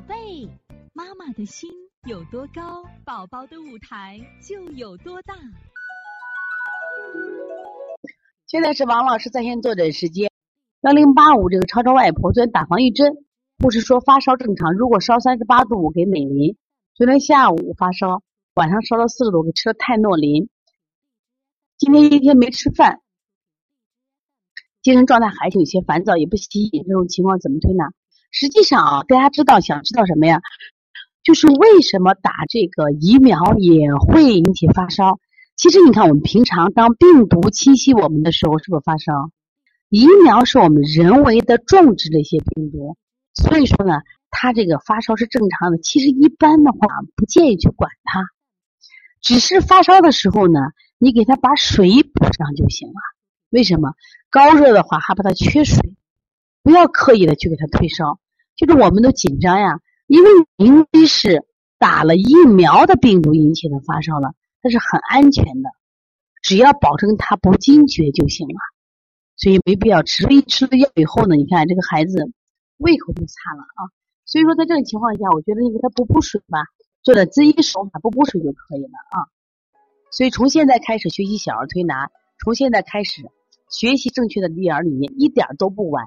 宝贝，妈妈的心有多高，宝宝的舞台就有多大。现在是王老师在线坐诊时间，幺零八五这个超超外婆昨天打防疫针，护士说发烧正常，如果烧三十八度五给美林。昨天下午发烧，晚上烧到四十度，给吃了泰诺林。今天一天没吃饭，精神状态还是有些烦躁，也不吸引，这种情况怎么推呢？实际上啊，大家知道想知道什么呀？就是为什么打这个疫苗也会引起发烧？其实你看，我们平常当病毒侵袭我们的时候，是不是发烧？疫苗是我们人为的种植的一些病毒，所以说呢，它这个发烧是正常的。其实一般的话，不建议去管它，只是发烧的时候呢，你给它把水补上就行了。为什么？高热的话，还怕它缺水。不要刻意的去给他退烧，就是我们都紧张呀，因为明明是打了疫苗的病毒引起的发烧了，它是很安全的，只要保证他不惊厥就行了，所以没必要吃。一吃了药以后呢，你看这个孩子胃口就差了啊。所以说在这种情况下，我觉得你给他补补水吧，做点滋阴手法，补补水就可以了啊。所以从现在开始学习小儿推拿，从现在开始学习正确的育儿理念，一点都不晚。